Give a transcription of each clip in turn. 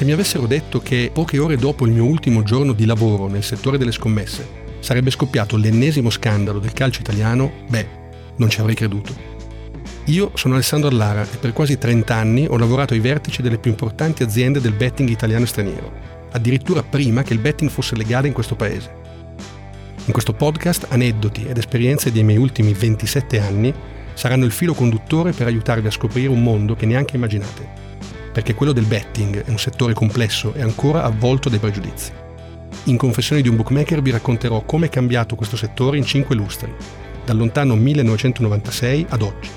Se mi avessero detto che poche ore dopo il mio ultimo giorno di lavoro nel settore delle scommesse sarebbe scoppiato l'ennesimo scandalo del calcio italiano, beh, non ci avrei creduto. Io sono Alessandro Allara e per quasi 30 anni ho lavorato ai vertici delle più importanti aziende del betting italiano e straniero, addirittura prima che il betting fosse legale in questo paese. In questo podcast aneddoti ed esperienze dei miei ultimi 27 anni saranno il filo conduttore per aiutarvi a scoprire un mondo che neanche immaginate, perché quello del betting è un settore complesso e ancora avvolto dai pregiudizi. In Confessioni di un bookmaker vi racconterò come è cambiato questo settore in cinque lustri, dal lontano 1996 ad oggi,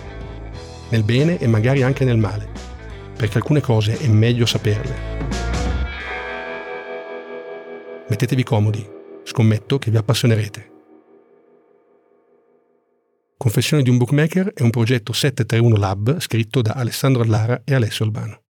nel bene e magari anche nel male, perché alcune cose è meglio saperle. Mettetevi comodi, scommetto che vi appassionerete. Confessioni di un bookmaker è un progetto 731 Lab scritto da Alessandro Allara e Alessio Albano.